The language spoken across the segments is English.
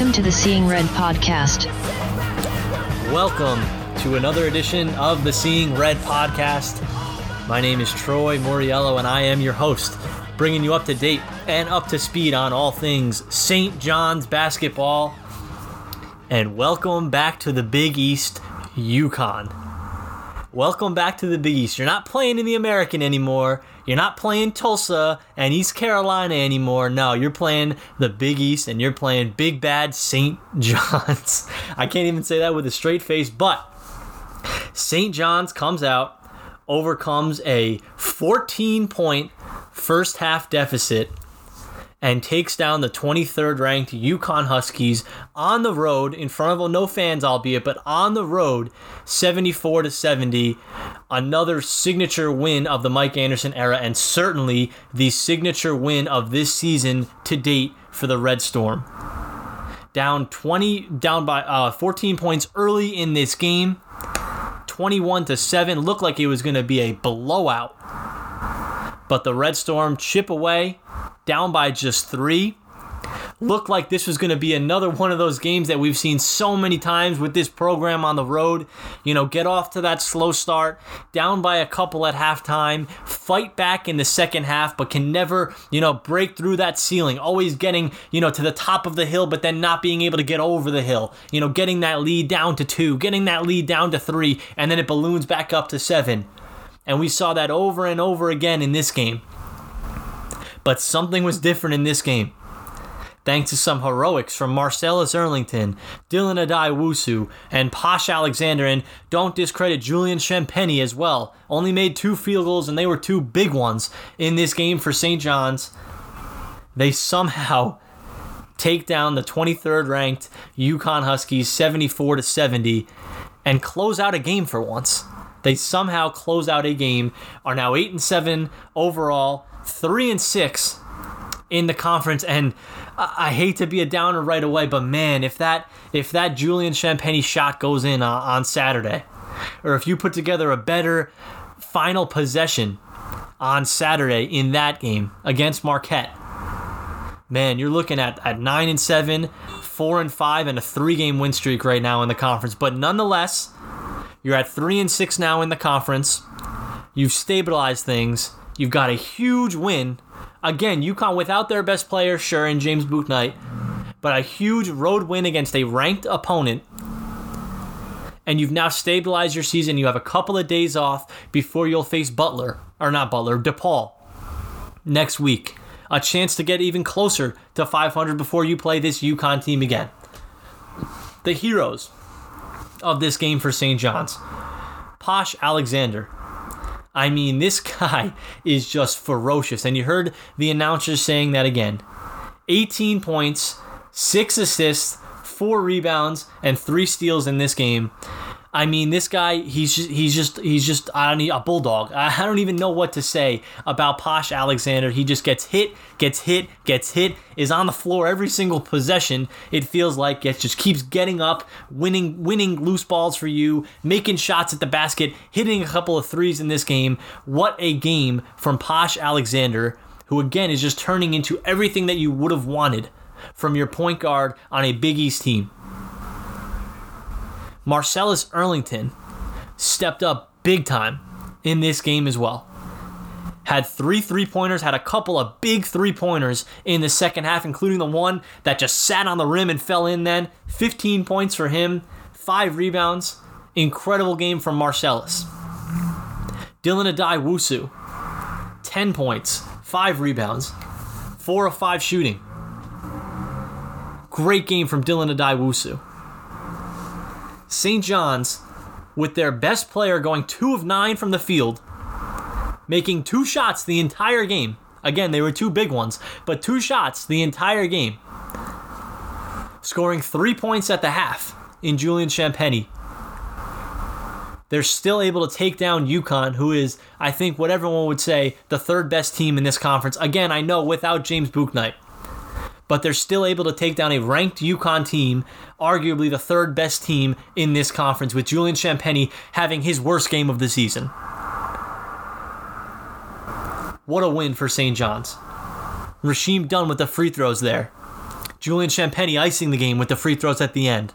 Welcome to the Seeing Red podcast. Welcome to another edition of the Seeing Red podcast. My name is Troy Moriello, and I am your host, bringing you up to date and up to speed on all things St. John's basketball. And welcome back to the Big East, UConn. Welcome back to the Big East. You're not playing in the American anymore. You're not playing Tulsa and East Carolina anymore. No, you're playing the Big East and you're playing Big Bad St. John's. I can't even say that with a straight face, but St. John's comes out, overcomes a 14 point first half deficit and takes down the 23rd ranked UConn Huskies on the road in front of no fans albeit but on the road 74 to 70 another signature win of the Mike Anderson era and certainly the signature win of this season to date for the Red Storm. Down 20 down by uh, 14 points early in this game. 21 to 7 looked like it was going to be a blowout but the Red Storm chip away down by just three. Looked like this was going to be another one of those games that we've seen so many times with this program on the road. You know, get off to that slow start, down by a couple at halftime, fight back in the second half, but can never, you know, break through that ceiling. Always getting, you know, to the top of the hill, but then not being able to get over the hill. You know, getting that lead down to two, getting that lead down to three, and then it balloons back up to seven. And we saw that over and over again in this game. But something was different in this game. Thanks to some heroics from Marcellus Earlington, Dylan Addae-Wusu, and Posh Alexander, and don't discredit Julian Champagnie as well. Only made two field goals, and they were two big ones in this game for St. John's. They somehow take down the 23rd ranked UConn Huskies 74 to 70 and close out a game for once. They somehow close out a game, are now 8 and 7 overall, three and six in the conference, and I, hate to be a downer right away, but man, if that if that Julian Champagnie shot goes in uh, on Saturday, or if you put together a better final possession on Saturday in that game against Marquette, man, you're looking at at nine and seven, four and five, and a three game win streak right now in the conference. But nonetheless, you're at three and six now in the conference. You've stabilized things. You've got a huge win. Again, UConn without their best player, sure, in James Bouknight, but a huge road win against a ranked opponent. And you've now stabilized your season. You have a couple of days off before you'll face Butler, or not Butler, DePaul next week. A chance to get even closer to 500 before you play this UConn team again. The heroes of this game for St. John's Posh Alexander, I mean, this guy is just ferocious. And you heard the announcers saying that again 18 points, six assists, four rebounds, and three steals in this game. I mean, this guy, he's just, he's just, he's just, I don't need a bulldog. I don't even know what to say about Posh Alexander. He just gets hit, gets hit, gets hit, is on the floor every single possession. It feels like it just keeps getting up, winning, winning loose balls for you, making shots at the basket, hitting a couple of threes in this game. What a game from Posh Alexander, who again is just turning into everything that you would have wanted from your point guard on a Big East team. Marcellus Earlington stepped up big time in this game as well. Had three three pointers, had a couple of big three pointers in the second half, including the one that just sat on the rim and fell in then. 15 points for him, five rebounds. Incredible game from Marcellus. Dylan Addae-Wusu, 10 points, five rebounds, four of five shooting. Great game from Dylan Addae-Wusu. St. John's, with their best player going two of nine from the field, making two shots the entire game. Again, they were two big ones, but two shots the entire game. Scoring three points at the half in Julian Champagnie. They're still able to take down UConn, who is, I think, what everyone would say, the third best team in this conference. Again, I know without James Bouknight but they're still able to take down a ranked UConn team, arguably the third best team in this conference, with Julian Champagnie having his worst game of the season. What a win for St. John's. Rasheem Dunn with the free throws there. Julian Champagnie icing the game with the free throws at the end.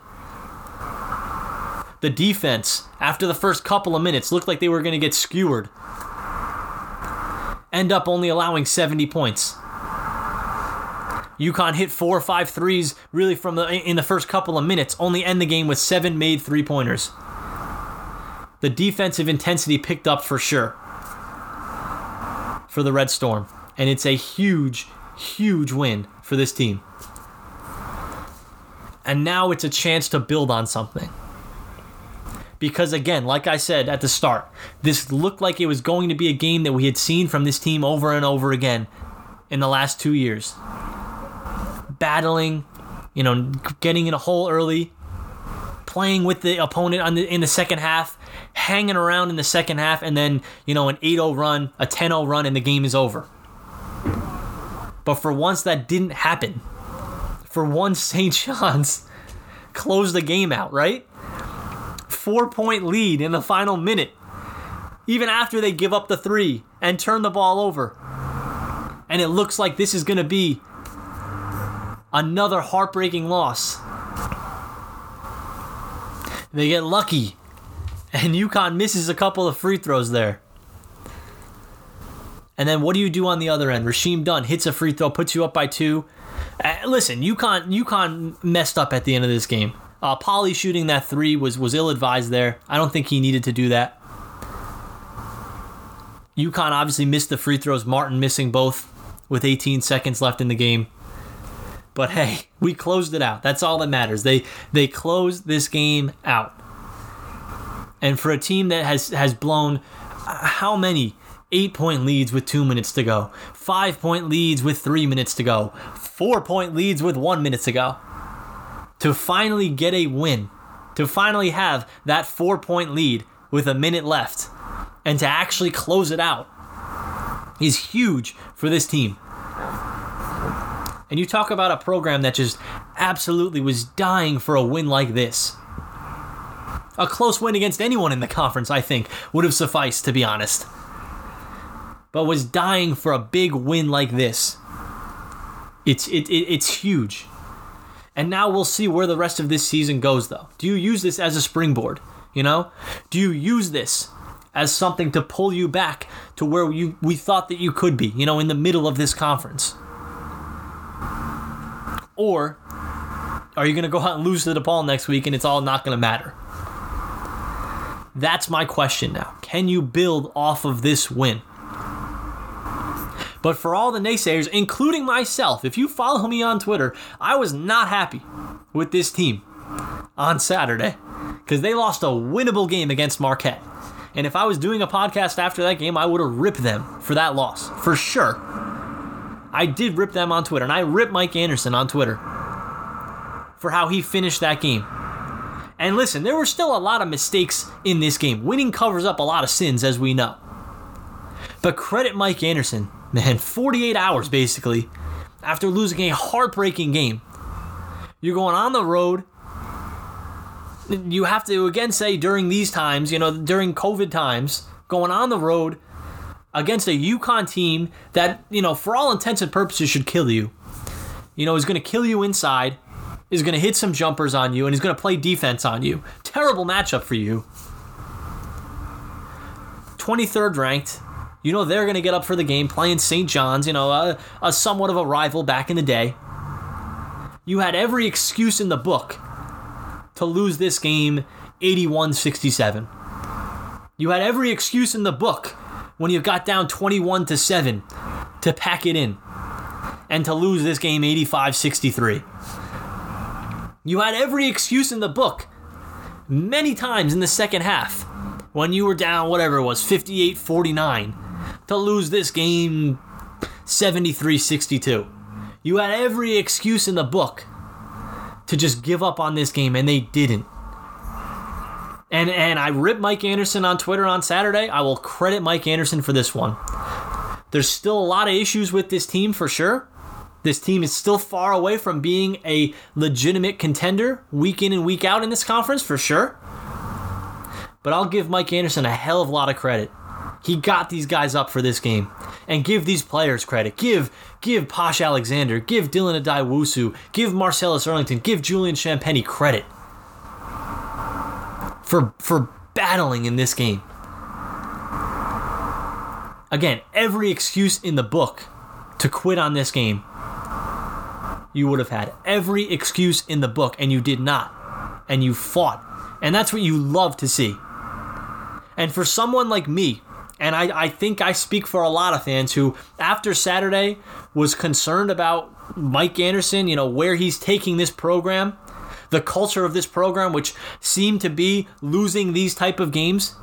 The defense, after the first couple of minutes, looked like they were going to get skewered. End up only allowing 70 points. UConn hit four or five threes really from the in the first couple of minutes, only end the game with seven made three pointers. The defensive intensity picked up for sure for the Red Storm, and it's a huge, huge win for this team. And now it's a chance to build on something. Because again, like I said at the start, this looked like it was going to be a game that we had seen from this team over and over again in the last two years. Battling, you know, getting in a hole early, playing with the opponent the, in the second half, hanging around in the second half, and then, you know, an 8 0 run, a 10 0 run, and the game is over. But for once, that didn't happen. For once, St. John's closed the game out, right? Four point lead in the final minute, even after they give up the three and turn the ball over. And it looks like this is going to be another heartbreaking loss. They get lucky, and UConn misses a couple of free throws there. And then what do you do on the other end? Rasheem Dunn hits a free throw, puts you up by two. Uh, listen, UConn UConn messed up at the end of this game. Uh, Polley shooting that three was was ill advised there. I don't think he needed to do that. UConn obviously missed the free throws. Martin missing both with 18 seconds left in the game. But hey, we closed it out. That's all that matters. They they closed this game out. And for a team that has has blown uh, how many eight point leads with two minutes to go, five point leads with three minutes to go, four point leads with one minute to go, to finally get a win, to finally have that four point lead with a minute left, and to actually close it out is huge for this team. And you talk about a program that just absolutely was dying for a win like this. A close win against anyone in the conference, I think, would have sufficed, to be honest. But was dying for a big win like this. It's it, it it's huge. And now we'll see where the rest of this season goes though. Do you use this as a springboard? You know? Do you use this as something to pull you back to where you we thought that you could be, you know, in the middle of this conference? Or are you going to go out and lose to DePaul next week and it's all not going to matter? That's my question now. Can you build off of this win? But for all the naysayers, including myself, if you follow me on Twitter, I was not happy with this team on Saturday because they lost a winnable game against Marquette. And if I was doing a podcast after that game, I would have ripped them for that loss, for sure. I did rip them on Twitter, and I ripped Mike Anderson on Twitter for how he finished that game. And listen, there were still a lot of mistakes in this game. Winning covers up a lot of sins, as we know. But credit Mike Anderson, man, 48 hours basically after losing a heartbreaking game. You're going on the road. You have to again say during these times, you know, during COVID times, going on the road against a UConn team that, you know, for all intents and purposes should kill you. You know, is going to kill you inside, is going to hit some jumpers on you, and is going to play defense on you. Terrible matchup for you. 23rd ranked. You know they're going to get up for the game playing St. John's, you know, a, a somewhat of a rival back in the day. You had every excuse in the book to lose this game 81 67. You had every excuse in the book when you got down 21 to 7 to pack it in and to lose this game 85 63. You had every excuse in the book many times in the second half when you were down, whatever it was, 58 49, to lose this game 73 62. You had every excuse in the book to just give up on this game, and they didn't. And and I ripped Mike Anderson on Twitter on Saturday. I will credit Mike Anderson for this one. There's still a lot of issues with this team for sure. This team is still far away from being a legitimate contender week in and week out in this conference for sure. But I'll give Mike Anderson a hell of a lot of credit. he got these guys up for this game. And give these players credit. Give give Posh Alexander, give Dylan Addae-Wusu, give Marcellus Earlington, give Julian Champagnie credit for for battling in this game. Again, every excuse in the book to quit on this game. You would have had every excuse in the book, and you did not. And you fought. And that's what you love to see. And for someone like me, and I, I think I speak for a lot of fans who, after Saturday, was concerned about Mike Anderson, you know, where he's taking this program, the culture of this program, which seemed to be losing these type of games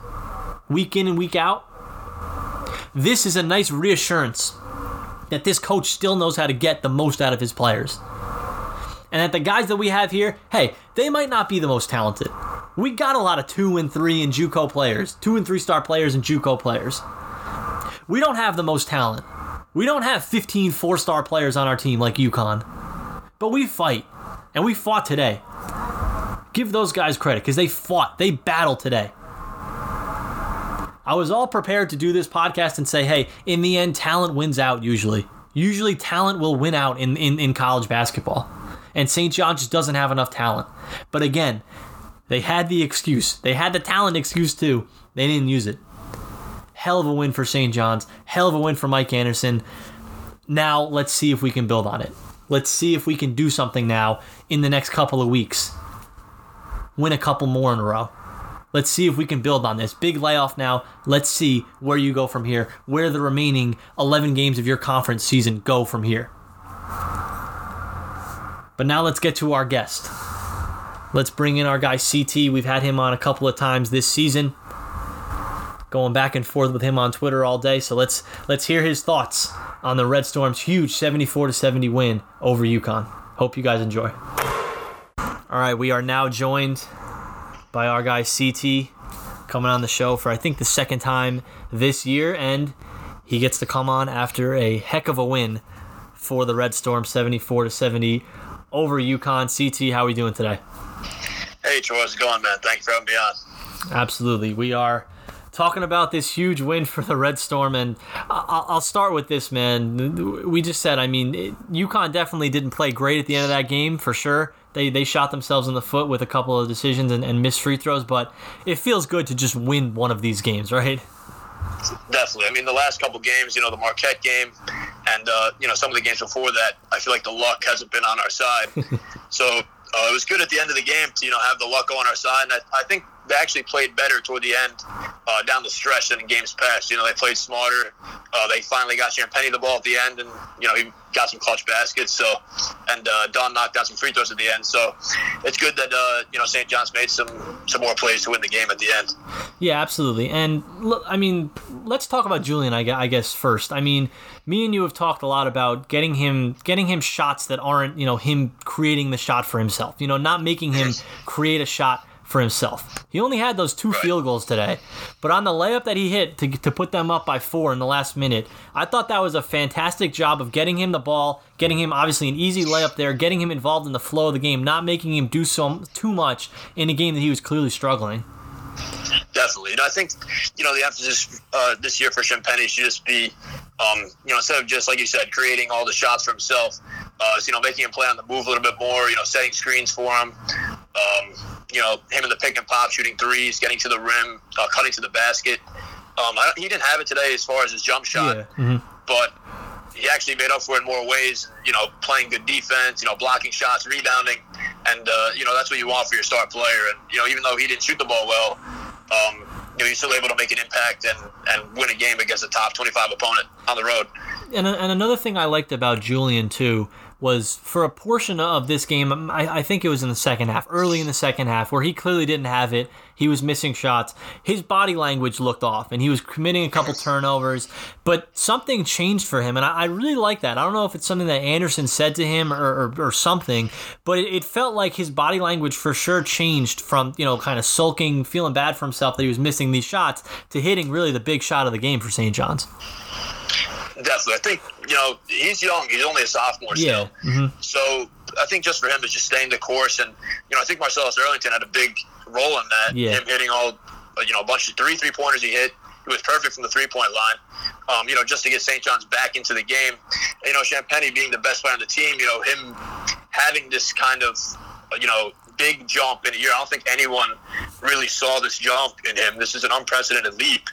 week in and week out. This is a nice reassurance that this coach still knows how to get the most out of his players. And that the guys that we have here, hey, they might not be the most talented. We got a lot of two and three and JUCO players, two and three star players and JUCO players. We don't have the most talent. We don't have 15 four star players on our team like UConn. But we fight, and we fought today. Give those guys credit because they fought, they battled today. I was all prepared to do this podcast and say, hey, in the end, talent wins out usually. Usually, talent will win out in, in, in college basketball. And St. John just doesn't have enough talent. But again, they had the excuse. They had the talent excuse too. They didn't use it. Hell of a win for St. John's. Hell of a win for Mike Anderson. Now, let's see if we can build on it. Let's see if we can do something now in the next couple of weeks. Win a couple more in a row. Let's see if we can build on this. Big layoff now. Let's see where you go from here, where the remaining 11 games of your conference season go from here. But now let's get to our guest. Let's bring in our guy CT. We've had him on a couple of times this season. Going back and forth with him on Twitter all day. So let's let's hear his thoughts on the Red Storm's huge 74 to 70 win over UConn. Hope you guys enjoy. All right, we are now joined by our guy CT coming on the show for I think the second time this year, and he gets to come on after a heck of a win for the Red Storm, 74 to 70 over UConn. CT, how are we doing today? Hey, Troy, how's it going, man? Thank you for having me on. Absolutely, we are talking about this huge win for the Red Storm, and I'll start with this, man. We just said, I mean, UConn definitely didn't play great at the end of that game for sure they they shot themselves in the foot with a couple of decisions and, and missed free throws, but it feels good to just win one of these games, right? Definitely. I mean, the last couple games, you know, the Marquette game, and uh, you know some of the games before that, I feel like the luck hasn't been on our side. so uh, it was good at the end of the game to you know have the luck on our side. And I, I think they actually played better toward the end, uh, down the stretch than in games past. You know, they played smarter. Uh, they finally got Champagnie the ball at the end, and you know he got some clutch baskets. So, and uh, Dunn knocked down some free throws at the end. So, it's good that uh, you know St. John's made some some more plays to win the game at the end. Yeah, absolutely. And I mean, let's talk about Julian. I guess first. I mean, me and you have talked a lot about getting him getting him shots that aren't you know him creating the shot for himself. You know, not making him create a shot for himself. He only had those two field goals today, but on the layup that he hit to, to put them up by four in the last minute, I thought that was a fantastic job of getting him the ball, getting him obviously an easy layup there, getting him involved in the flow of the game, not making him do so too much in a game that he was clearly struggling. Definitely, and I think you know the emphasis uh, this year for Champagnie should just be, um, you know, instead of just like you said, creating all the shots for himself, uh, so, you know, making him play on the move a little bit more, you know, setting screens for him, um, you know, him in the pick and pop, shooting threes, getting to the rim, uh, cutting to the basket. Um, he didn't have it today as far as his jump shot, yeah. mm-hmm. but he actually made up for it in more ways. You know, playing good defense, you know, blocking shots, rebounding, and uh, you know that's what you want for your star player. And you know, even though he didn't shoot the ball well, um, you know, he's still able to make an impact and, and win a game against a top 25 opponent on the road. And, and another thing I liked about Julian too was for a portion of this game, I, I, think it was in the second half, early in the second half, where he clearly didn't have it. He was missing shots. His body language looked off, and he was committing a couple turnovers. But something changed for him, and I, I really like that. I don't know if it's something that Anderson said to him or, or, or something, but it, it, felt like his body language for sure changed from you know kind of sulking, feeling bad for himself that he was missing these shots, to hitting really the big shot of the game for St. John's. Definitely, I think you know he's young. He's only a sophomore yeah. still. Mm-hmm. So I think just for him is just staying the course, and you know I think Marcellus Earlington had a big role in that. Yeah. Him hitting all you know a bunch of three three pointers he hit, He was perfect from the three point line. Um, you know, just to get St. John's back into the game. You know, Champagnie being the best player on the team. You know, him having this kind of you know big jump in a year. I don't think anyone really saw this jump in him. This is an unprecedented leap.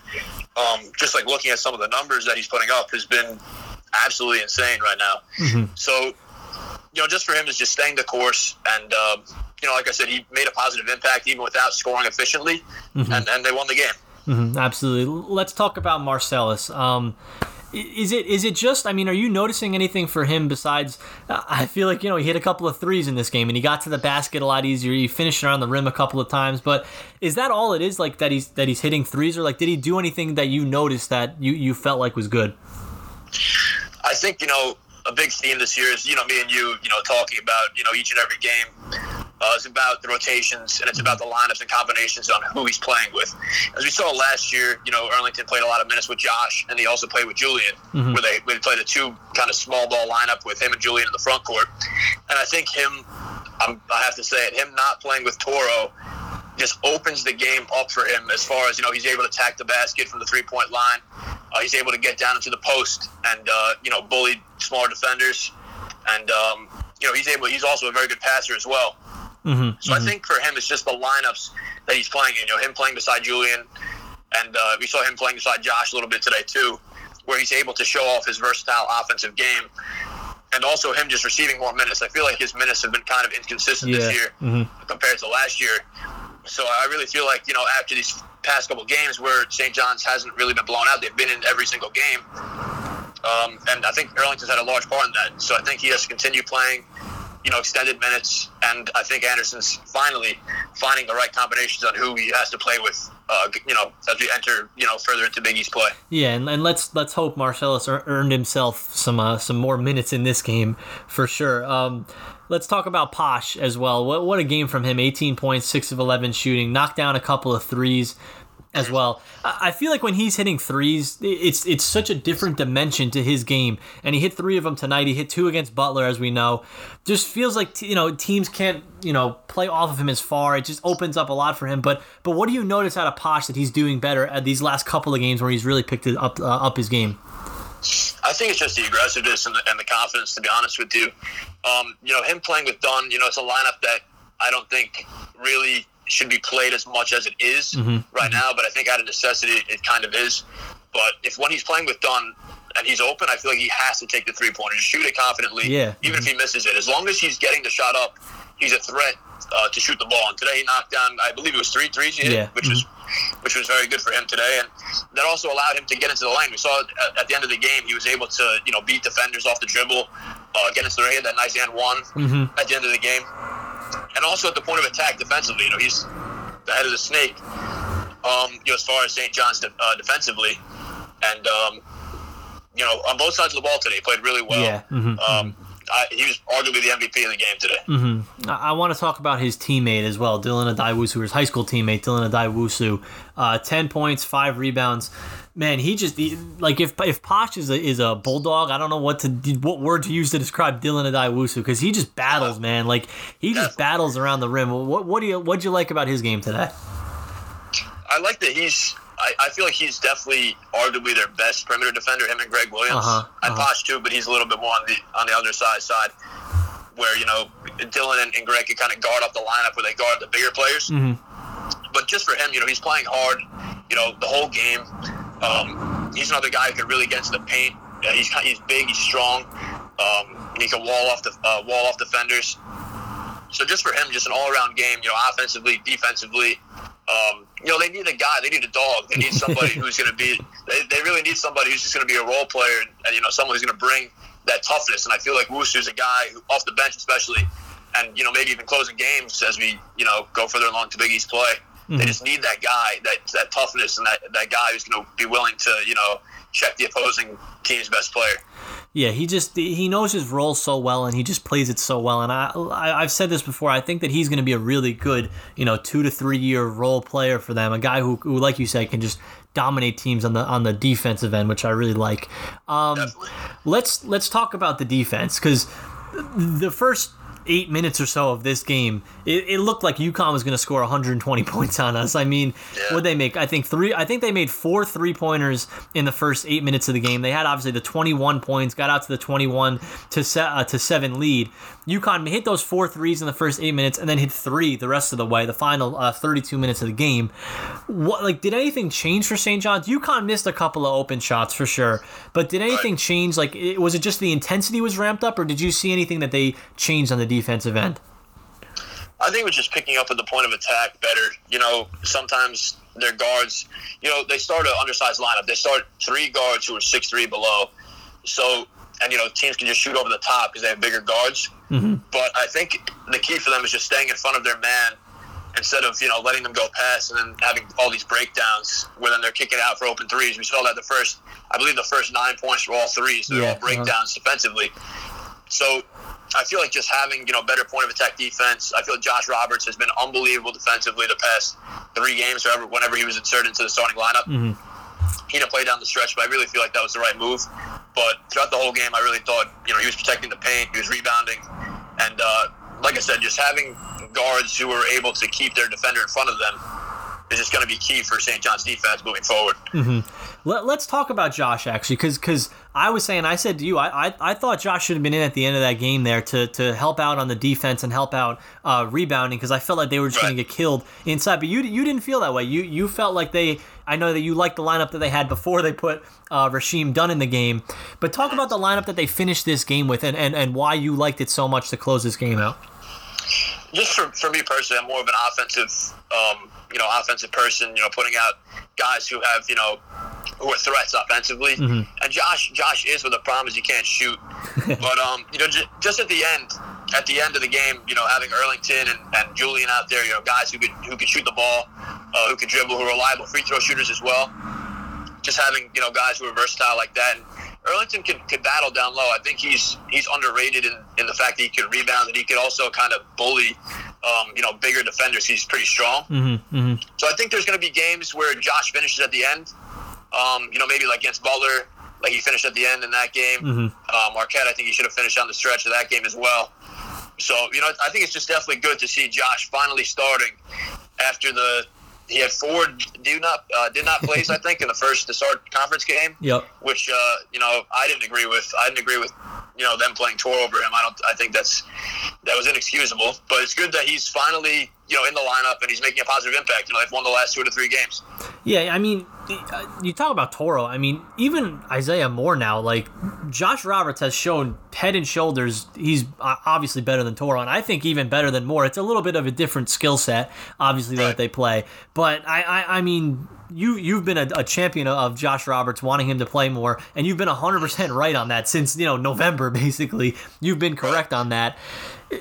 Um, just like looking at some of the numbers that he's putting up has been absolutely insane right now. Mm-hmm. So, you know, just for him is just staying the course. And, uh, you know, like I said, he made a positive impact even without scoring efficiently, mm-hmm. and, and they won the game. Mm-hmm, absolutely. Let's talk about Marcellus. Um, is it is it just? I mean, are you noticing anything for him besides? Uh, I feel like you know he hit a couple of threes in this game, and he got to the basket a lot easier. He finished around the rim a couple of times, but is that all it is? Like that he's that he's hitting threes, or like did he do anything that you noticed that you you felt like was good? I think you know a big theme this year is you know me and you you know talking about you know each and every game uh, it's about the rotations and it's about the lineups and combinations on who he's playing with. As we saw last year, you know, Earlington played a lot of minutes with Josh, and he also played with Julian, mm-hmm. where they, they played a two kind of small ball lineup with him and Julian in the front court. And I think him, I'm, I have to say it, him not playing with Toro just opens the game up for him as far as you know he's able to attack the basket from the three point line. Uh, he's able to get down into the post and uh, you know bully smaller defenders, and um, you know he's able. He's also a very good passer as well. Mm-hmm, so mm-hmm. I think for him, it's just the lineups that he's playing in. You know, him playing beside Julian, and uh, we saw him playing beside Josh a little bit today too, where he's able to show off his versatile offensive game, and also him just receiving more minutes. I feel like his minutes have been kind of inconsistent yeah. this year mm-hmm. compared to last year. So I really feel like you know after these past couple games where St. John's hasn't really been blown out, they've been in every single game. Um, and I think Earlington's had a large part in that. So I think he has to continue playing you know, extended minutes, and I think Anderson's finally finding the right combinations on who he has to play with. Uh, you know, as we enter, you know, further into Big East play. Yeah, and, and let's let's hope Marcellus earned himself some uh, some more minutes in this game for sure. Um, let's talk about Posh as well. What what a game from him! 18 points, six of 11 shooting, knocked down a couple of threes as well. I feel like when he's hitting threes, it's it's such a different dimension to his game. And he hit three of them tonight. He hit two against Butler, as we know. Just feels like you know teams can't you know play off of him as far. It just opens up a lot for him. But but what do you notice out of Posh that he's doing better at these last couple of games where he's really picked up uh, up his game? I think it's just the aggressiveness and the, and the confidence. To be honest with you, um, you know him playing with Dunn. You know it's a lineup that I don't think really should be played as much as it is mm-hmm. right now, but I think out of necessity, it kind of is. But if when he's playing with Dunn and he's open, I feel like he has to take the three pointer, just shoot it confidently, yeah. even mm-hmm. if he misses it. As long as he's getting the shot up, he's a threat uh, to shoot the ball. And today he knocked down, I believe it was three threes he hit, yeah. which mm-hmm. was which was very good for him today, and that also allowed him to get into the lane. We saw at, at the end of the game he was able to you know beat defenders off the dribble, uh, get into the lane, that nice and one mm-hmm. at the end of the game and also at the point of attack defensively. You know, he's the head of the snake. Um, you know, as far as St. John's de- uh, defensively, and um, you know, on both sides of the ball today, he played really well. Yeah. Mm-hmm. Um, I, he was arguably the MVP of the game today. Mm-hmm. I, I want to talk about his teammate as well, Dylan Addae-Wusu, his high school teammate, Dylan Addae-Wusu. Uh, 10 points, 5 rebounds. Man, he just he, like if if Posh is a, is a bulldog, I don't know what to what word to use to describe Dylan Addae-Wusu because he just battles, man. Like he just battles around the rim. What what do you what do you like about his game today? I like that he's I, I, feel like he's definitely arguably their best perimeter defender. Him and Greg Williams. Uh-huh, uh-huh. I Posh too, but he's a little bit more on the on the other side side, where you know Dylan and, and Greg can kind of guard up the lineup where they guard the bigger players. Mm-hmm. But just for him, you know, he's playing hard. You know, the whole game. Um, he's another guy who can really get into the paint. He's he's big. He's strong. Um, he can wall off the uh, wall off defenders. So just for him, just an all around game. You know, offensively, defensively. Um, you know, they need a guy. They need a dog. They need somebody who's going to be. They, they really need somebody who's just going to be a role player and, and you know someone who's going to bring that toughness. And I feel like Wusu's a guy who, off the bench, especially, and you know maybe even closing games as we you know go further along to Big East play. Mm-hmm. They just need that guy, that that toughness, and that that guy who's going to be willing to you know check the opposing team's best player. Yeah, he just he knows his role so well, and he just plays it so well. And I, I have said this before. I think that he's going to be a really good, you know, two to three year role player for them. A guy who, who, like you said, can just dominate teams on the on the defensive end, which I really like. Um, let's let's talk about the defense because the first eight minutes or so of this game, it, it looked like UConn was going to score 120 points on us. I mean, Yeah. what they make? I think three. I think they made four three pointers in the first eight minutes of the game. They had obviously the 21 points, got out to the 21 to se- uh, to seven lead. UConn hit those four threes in the first eight minutes, and then hit three the rest of the way. The final uh, 32 minutes of the game. What like did anything change for St. John's? UConn missed a couple of open shots for sure, but did anything change? Like, it, was it just the intensity was ramped up, or did you see anything that they changed on the defensive end? I think it was just picking up at the point of attack better. You know, sometimes their guards, you know, they start an undersized lineup. They start three guards who are six three below. So, and you know, teams can just shoot over the top because they have bigger guards. Mm-hmm. But I think the key for them is just staying in front of their man instead of you know letting them go past and then having all these breakdowns where then they're kicking out for open threes. We saw that the first, I believe, the first nine points were all threes. So they're Yeah, all breakdowns defensively. So I feel like just having you know better point of attack defense. I feel like Josh Roberts has been unbelievable defensively the past three games. Whenever whenever he was inserted into the starting lineup, he didn't play down the stretch, but I really feel like that was the right move. But throughout the whole game, I really thought you know he was protecting the paint, he was rebounding, and uh, like I said, just having guards who were able to keep their defender in front of them is just going to be key for St. John's defense moving forward. Let, us talk about Josh actually, because because I was saying I said to you I, I I thought Josh should have been in at the end of that game there to to help out on the defense and help out uh, rebounding because I felt like they were just going to get killed inside. But you you didn't feel that way. You you felt like they. I know that you liked the lineup that they had before they put uh, Rasheem Dunn in the game. But talk about the lineup that they finished this game with and, and, and why you liked it so much to close this game out. just for, for me personally, I'm more of an offensive, um, you know, offensive person. You know, putting out guys who have, you know, who are threats offensively. And Josh, Josh is, but the problem is he can't shoot. but um, you know, just, just at the end, at the end of the game, you know, having Earlington and, and Julian out there, you know, guys who could who could shoot the ball, uh, who could dribble, who are reliable free throw shooters as well. Just having you know guys who are versatile like that. And Earlington could, could battle down low. I think he's he's underrated in, in the fact that he could rebound and he could also kind of bully, um, you know, bigger defenders. He's pretty strong. Mm-hmm, mm-hmm. So I think there's going to be games where Josh finishes at the end. Um, you know, maybe like against Butler, like he finished at the end in that game. Mhm. Uh, Marquette, I think he should have finished on the stretch of that game as well. So you know, I think it's just definitely good to see Josh finally starting after the he had four do not uh, did not plays. I think in the first the start conference game Yep. which uh, you know I didn't agree with. I didn't agree with you know them playing tour over him. I don't. I think that's that was inexcusable. But it's good that he's finally you know in the lineup and he's making a positive impact. You know they've won the last two to three games. Yeah, I mean, uh, you talk about Toro. I mean, even Isaiah Moore now, like Josh Roberts has shown head and shoulders. He's uh, obviously better than Toro, and I think even better than Moore. It's a little bit of a different skill set, obviously that they play. But I, I, I mean, you you've been a, a champion of Josh Roberts, wanting him to play more, and you've been hundred percent right on that since you know November. Basically, you've been correct on that.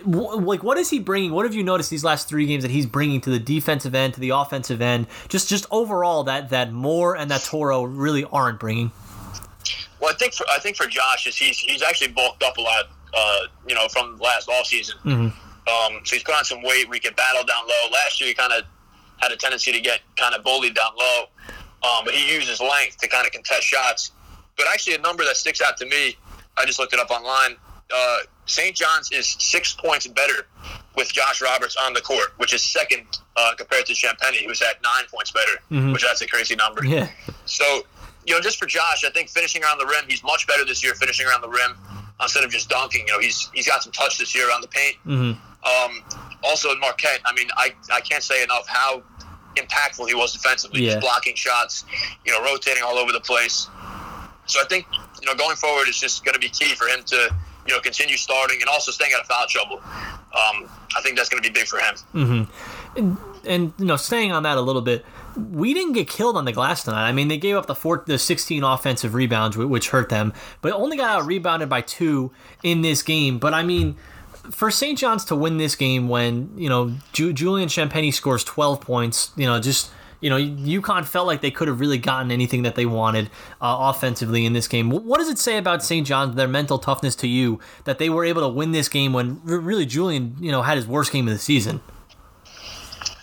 Like, what is he bringing? What have you noticed these last three games that he's bringing to the defensive end, to the offensive end? Just, just overall, that that Moore and that Toro really aren't bringing. Well, I think for I think for Josh is he's he's actually bulked up a lot. Uh, you know from last off season. Mhm. Um, so he's put on some weight. We could battle down low. Last year he kind of had a tendency to get kind of bullied down low, um, but he uses length to kind of contest shots. But actually, a number that sticks out to me, I just looked it up online. Uh, St. John's is six points better with Josh Roberts on the court, which is second uh, compared to Champagnie, who's at nine points better, Mhm. which that's a crazy number. Yeah, So, you know, just for Josh, I think finishing around the rim, he's much better this year finishing around the rim instead of just dunking. You know, he's he's got some touch this year around the paint. hmm Um, also in Marquette, I mean, I, I can't say enough how impactful he was defensively, Yeah. just blocking shots, you know, rotating all over the place. So I think, you know, going forward, it's just going to be key for him to, you know, continue starting and also staying out of foul trouble. Um, I think that's going to be big for him. and, and you know, staying on that a little bit, we didn't get killed on the glass tonight. I mean, they gave up the four, the 16 offensive rebounds, which hurt them, but only got out rebounded by two in this game. But I mean, for St. John's to win this game when you know Ju- Julian Champagnie scores 12 points, you know, just you know, UConn felt like they could have really gotten anything that they wanted uh, offensively in this game. What does it say about St. John's, their mental toughness to you, that they were able to win this game when really Julian, you know, had his worst game of the season?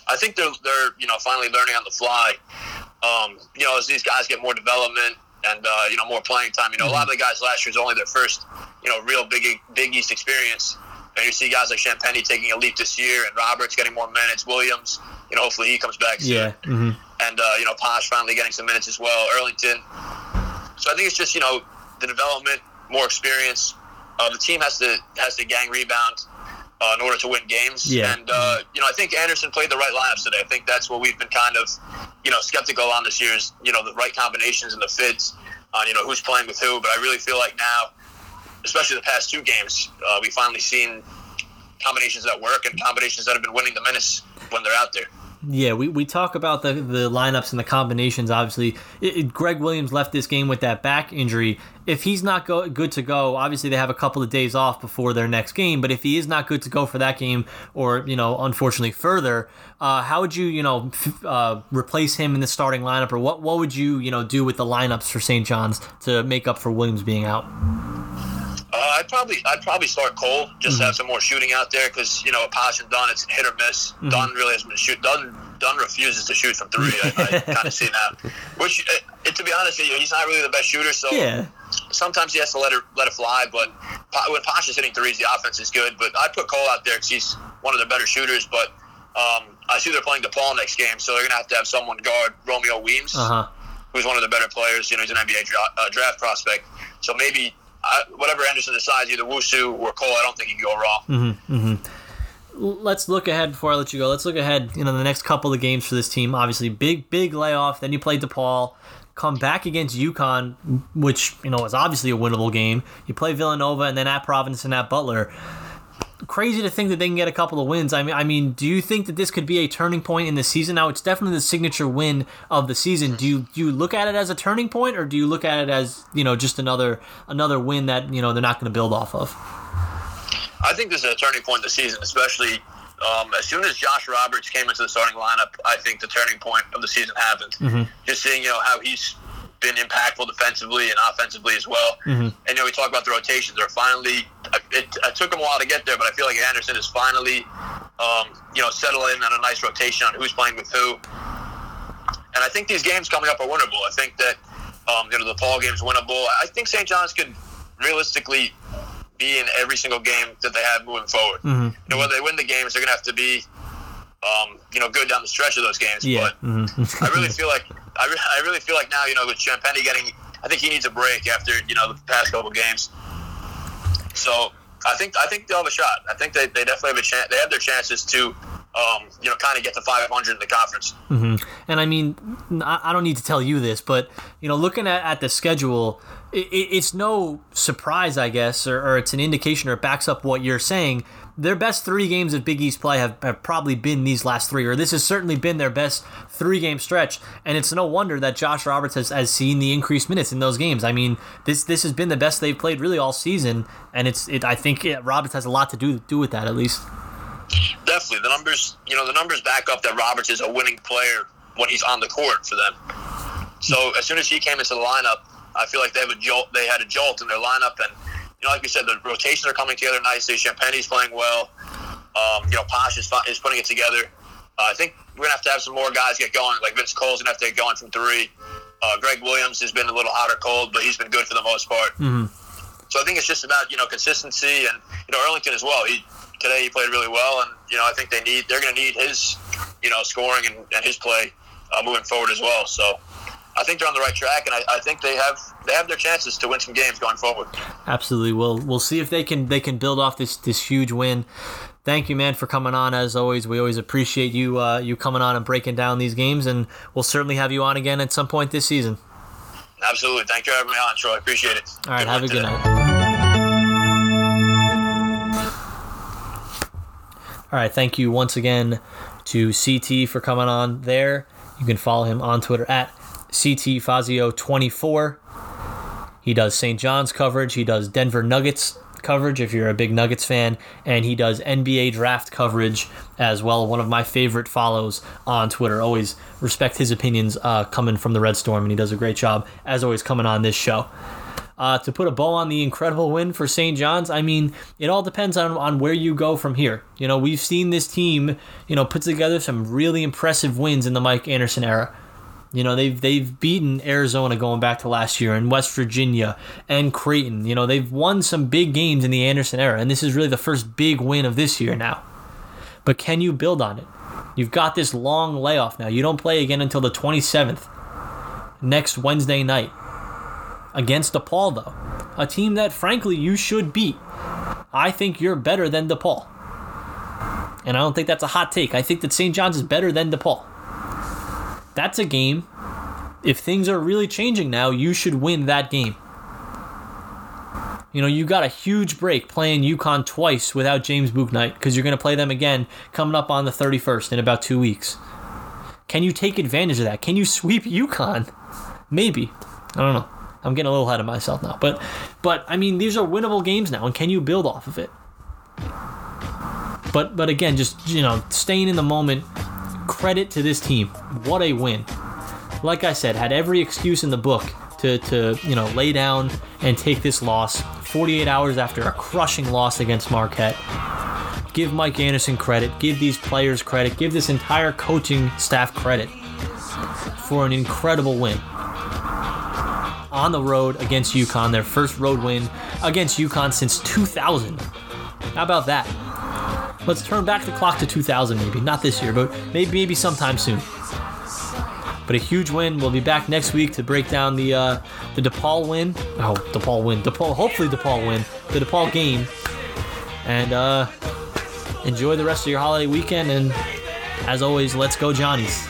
I think they're they're you know finally learning on the fly. Um, you know, as these guys get more development and uh, you know more playing time. You know, a lot of the guys last year was only their first you know real big Big East experience, know, you see guys like Champagnie taking a leap this year, and Roberts getting more minutes. Williams, you know, hopefully he comes back soon. Yeah. Mm-hmm. And uh, you know, Posh finally getting some minutes as well. Earlington. So I think it's just you know the development, more experience. Uh, the team has to has to gang rebound uh, in order to win games. Yeah. And uh, you know, I think Anderson played the right lineups today. I think that's what we've been kind of you know skeptical on this year is you know the right combinations and the fits on you know who's playing with who. But I really feel like now, especially the past two games, uh, we finally seen combinations that work and combinations that have been winning the minutes when they're out there. Yeah, we, we talk about the, the lineups and the combinations. Obviously, it, it, Greg Williams left this game with that back injury. If he's not go, good to go, obviously they have a couple of days off before their next game. But if he is not good to go for that game, or you know, unfortunately further, uh, how would you you know f- uh, replace him in the starting lineup, or what what would you you know do with the lineups for St. John's to make up for Williams being out? Uh, I'd probably I'd probably start Cole just mm-hmm. to have some more shooting out there because you know Posh and Dunn it's hit or miss. Mm-hmm. Dunn really has been shoot. Dunn Dunn refuses to shoot from three. I, I kind of see that. Which, it, uh, to be honest, he's not really the best shooter. So yeah. sometimes he has to let it let it fly. But when Posh is hitting threes, the offense is good. But I put Cole out there because he's one of the better shooters. But um, I see they're playing DePaul next game, so they're gonna have to have someone guard Romeo Weems, uh-huh. who's one of the better players. You know, he's an NBA dra- uh, draft prospect. So maybe I, whatever Anderson decides, either Wusu or Cole, I don't think he can go wrong. Mm-hmm, mm-hmm. Let's look ahead before I let you go. Let's look ahead. You know, the next couple of games for this team. Obviously, big, big layoff. Then you play DePaul. Come back against UConn, which you know is obviously a winnable game. You play Villanova, and then at Providence and at Butler crazy to think that they can get a couple of wins. I mean, I mean, do you think that this could be a turning point in the season? Now, it's definitely the signature win of the season. Do you do you look at it as a turning point, or do you look at it as you know just another another win that you know they're not going to build off of? I think this is a turning point in the season, especially um, as soon as Josh Roberts came into the starting lineup. I think the turning point of the season happened. Mm-hmm. Just seeing you know how he's been impactful defensively and offensively as well. Mm-hmm. And you know, we talk about the rotations. They're finally. It, it, took him a while to get there, but I feel like Anderson is finally, um, you know, settling on a nice rotation on who's playing with who. And I think these games coming up are winnable. I think that um, you know DePaul game's winnable. I think St. John's could realistically be in every single game that they have moving forward. Mm-hmm. You know, whether they win the games, they're going to have to be, um, you know, good down the stretch of those games. Yeah. But mm-hmm. I really feel like I, re- I really feel like now, you know, with Champagnie getting, I think he needs a break after you know the past couple games. So I think I think they'll have a shot. I think they, they definitely have a chance. They have their chances to, um, you know, kind of get to 500 in the conference. Mm-hmm. And I mean, I don't need to tell you this, but you know, looking at, at the schedule, it, it's no surprise, I guess, or, or it's an indication or it backs up what you're saying their best three games of Big East play have, have probably been these last three, or this has certainly been their best three game stretch. And it's no wonder that Josh Roberts has, has seen the increased minutes in those games. I mean, this this has been the best they've played really all season, and it's it. I think it, Roberts has a lot to do do with that at least. Definitely, the numbers. You know, the numbers back up that Roberts is a winning player when he's on the court for them. So as soon as he came into the lineup, I feel like they have a jolt. They had a jolt in their lineup, and you know, like we said, the rotations are coming together nicely. Champagnie's playing well. Um, you know, Posh is, is putting it together. Uh, I think we're gonna have to have some more guys get going. Like Vince Cole's gonna have to get going from three. Uh, Greg Williams has been a little hot or cold, but he's been good for the most part. Mm-hmm. So I think it's just about you know consistency and you know Earlington as well. He today he played really well, and you know I think they need they're going to need his you know scoring and, and his play uh, moving forward as well. So I think they're on the right track, and I, I, think they have they have their chances to win some games going forward. Absolutely. We'll we'll see if they can they can build off this this huge win. Thank you, man, for coming on. As always, we always appreciate you uh, you coming on and breaking down these games, and we'll certainly have you on again at some point this season. Absolutely. Thank you for having me on, Troy. I appreciate it. All right. Good have a good today. night. All right. Thank you once again to CT for coming on there. You can follow him on Twitter at CT Fazio 24. He does St. John's coverage. He does Denver Nuggets coverage if you're a big Nuggets fan, and he does NBA draft coverage as well. One of my favorite follows on Twitter. Always respect his opinions uh, coming from the Red Storm, and he does a great job as always coming on this show. Uh, to put a bow on the incredible win for St. John's, I mean, it all depends on, on where you go from here. You know, we've seen this team, you know, put together some really impressive wins in the Mike Anderson era You know, they've they've beaten Arizona going back to last year and West Virginia and Creighton. You know, they've won some big games in the Anderson era, and this is really the first big win of this year now. But can you build on it? You've got this long layoff now. You don't play again until the 27th, next Wednesday night, against DePaul, though. A team that, frankly, you should beat. I think you're better than DePaul. And I don't think that's a hot take. I think that St. John's is better than DePaul. That's a game. If things are really changing now, you should win that game. You know, you got a huge break playing UConn twice without James Bouknight because you're going to play them again coming up on the 31st in about two weeks. Can you take advantage of that? Can you sweep UConn? Maybe. I don't know. I'm getting a little ahead of myself now. But but I mean these are winnable games now and can you build off of it? But but again, just you know, staying in the moment, credit to this team. What a win. Like I said, had every excuse in the book to, to you know lay down and take this loss 48 hours after a crushing loss against Marquette. Give Mike Anderson credit, give these players credit, give this entire coaching staff credit for an incredible win on the road against UConn, their first road win against UConn since 2000. How about that? Let's turn back the clock to 2000, maybe not this year, but maybe maybe sometime soon but a huge win. We'll be back next week to break down the uh, the DePaul win. Oh, DePaul win. DePaul, hopefully DePaul win. The DePaul game, and uh, enjoy the rest of your holiday weekend. And as always, let's go Johnnies.